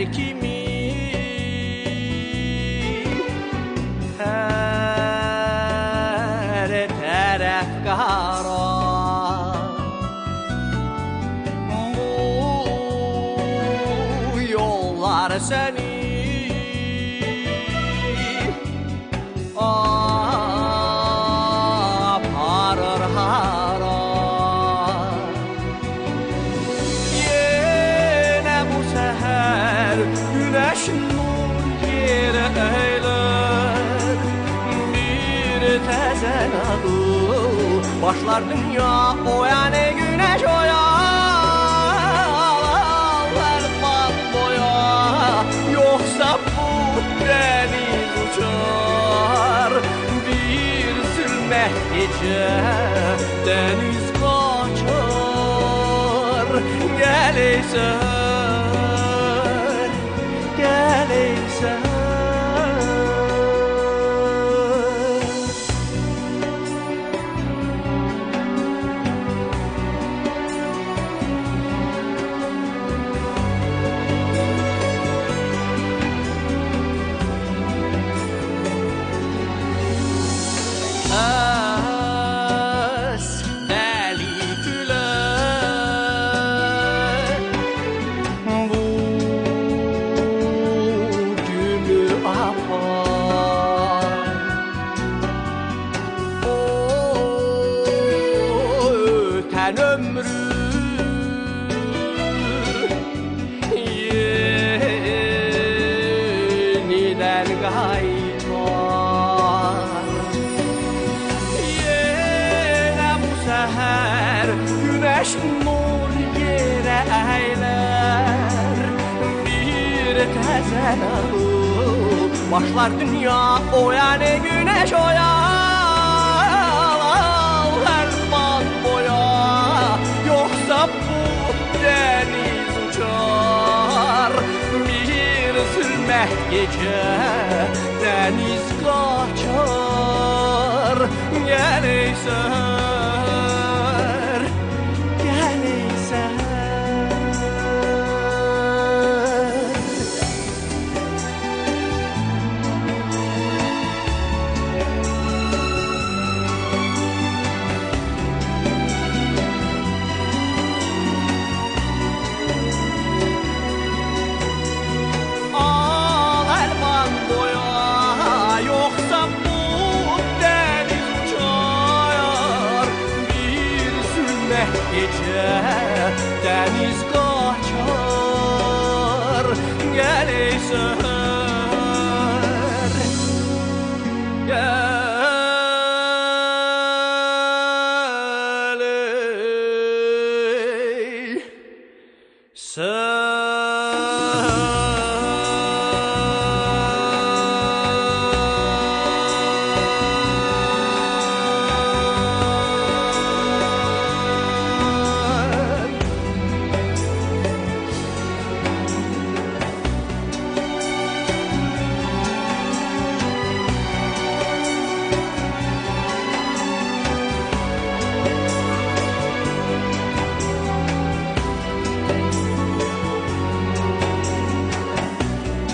her kimi Her taraf kara Bu yollar seni tezen adı. Başlar dünya o yani güneş o Elbet boya. Yoksa bu deniz uçar. Bir zulmet gece deniz kaçar. Geleysen, geleysen güneş nur yere eyler Bir alıp başlar dünya o yani güneş oyal Elbet boya yoksa bu deniz uçar. Bir zulmet gece deniz kaçar. Geleysen, gece deniz kaçar. Gel